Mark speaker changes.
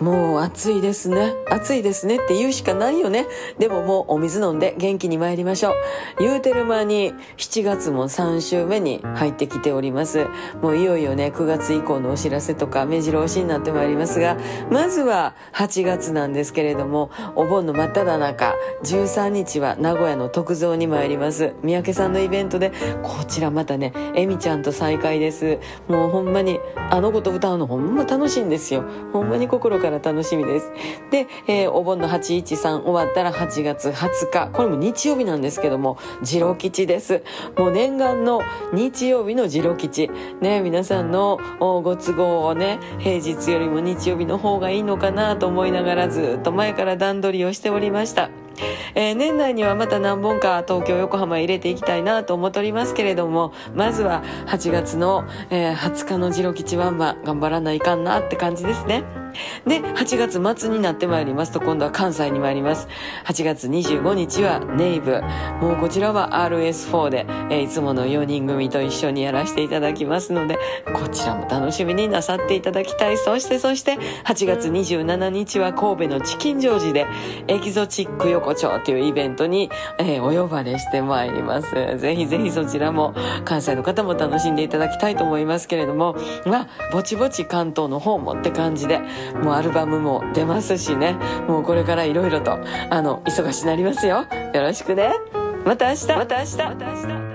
Speaker 1: もう暑いですね。暑いですねって言うしかないよね。でももうお水飲んで元気に参りましょう。言うてる間に7月も3週目に入ってきております。もういよいよね、9月以降のお知らせとか目白押しになってまいりますが、まずは8月なんですけれども、お盆の真っ只中、13日は名古屋の特造に参ります。三宅さんのイベントで、こちらまたね、えみちゃんと再会です。もうほんまに、あの子と歌うのほんま楽しいんですよ。ほんまに心からから楽しみです。で、えー、お盆の813終わったら8月20日、これも日曜日なんですけども、次郎吉です。もう念願の日曜日の次郎吉。ね、皆さんのご都合をね、平日よりも日曜日の方がいいのかなと思いながらずっと前から段取りをしておりました。えー、年内にはまた何本か東京横浜入れていきたいなと思っておりますけれどもまずは8月の、えー、20日の次郎吉ワンマン頑張らないかんなって感じですねで8月末になってまいりますと今度は関西に参ります。8月25日はネイブ。もうこちらは RS4 で、えー、いつもの4人組と一緒にやらせていただきますのでこちらも楽しみになさっていただきたい。そしてそして8月27日は神戸のチキンジョージでエキゾチック横横丁というイベントに、えー、お呼ばれしてまいります。ぜひぜひそちらも関西の方も楽しんでいただきたいと思いますけれども、まあ、ぼちぼち関東の方もって感じで、もうアルバムも出ますしね、もうこれからいろいろと、あの、忙しになりますよ。よろしくね。また明日。また明日。また明日。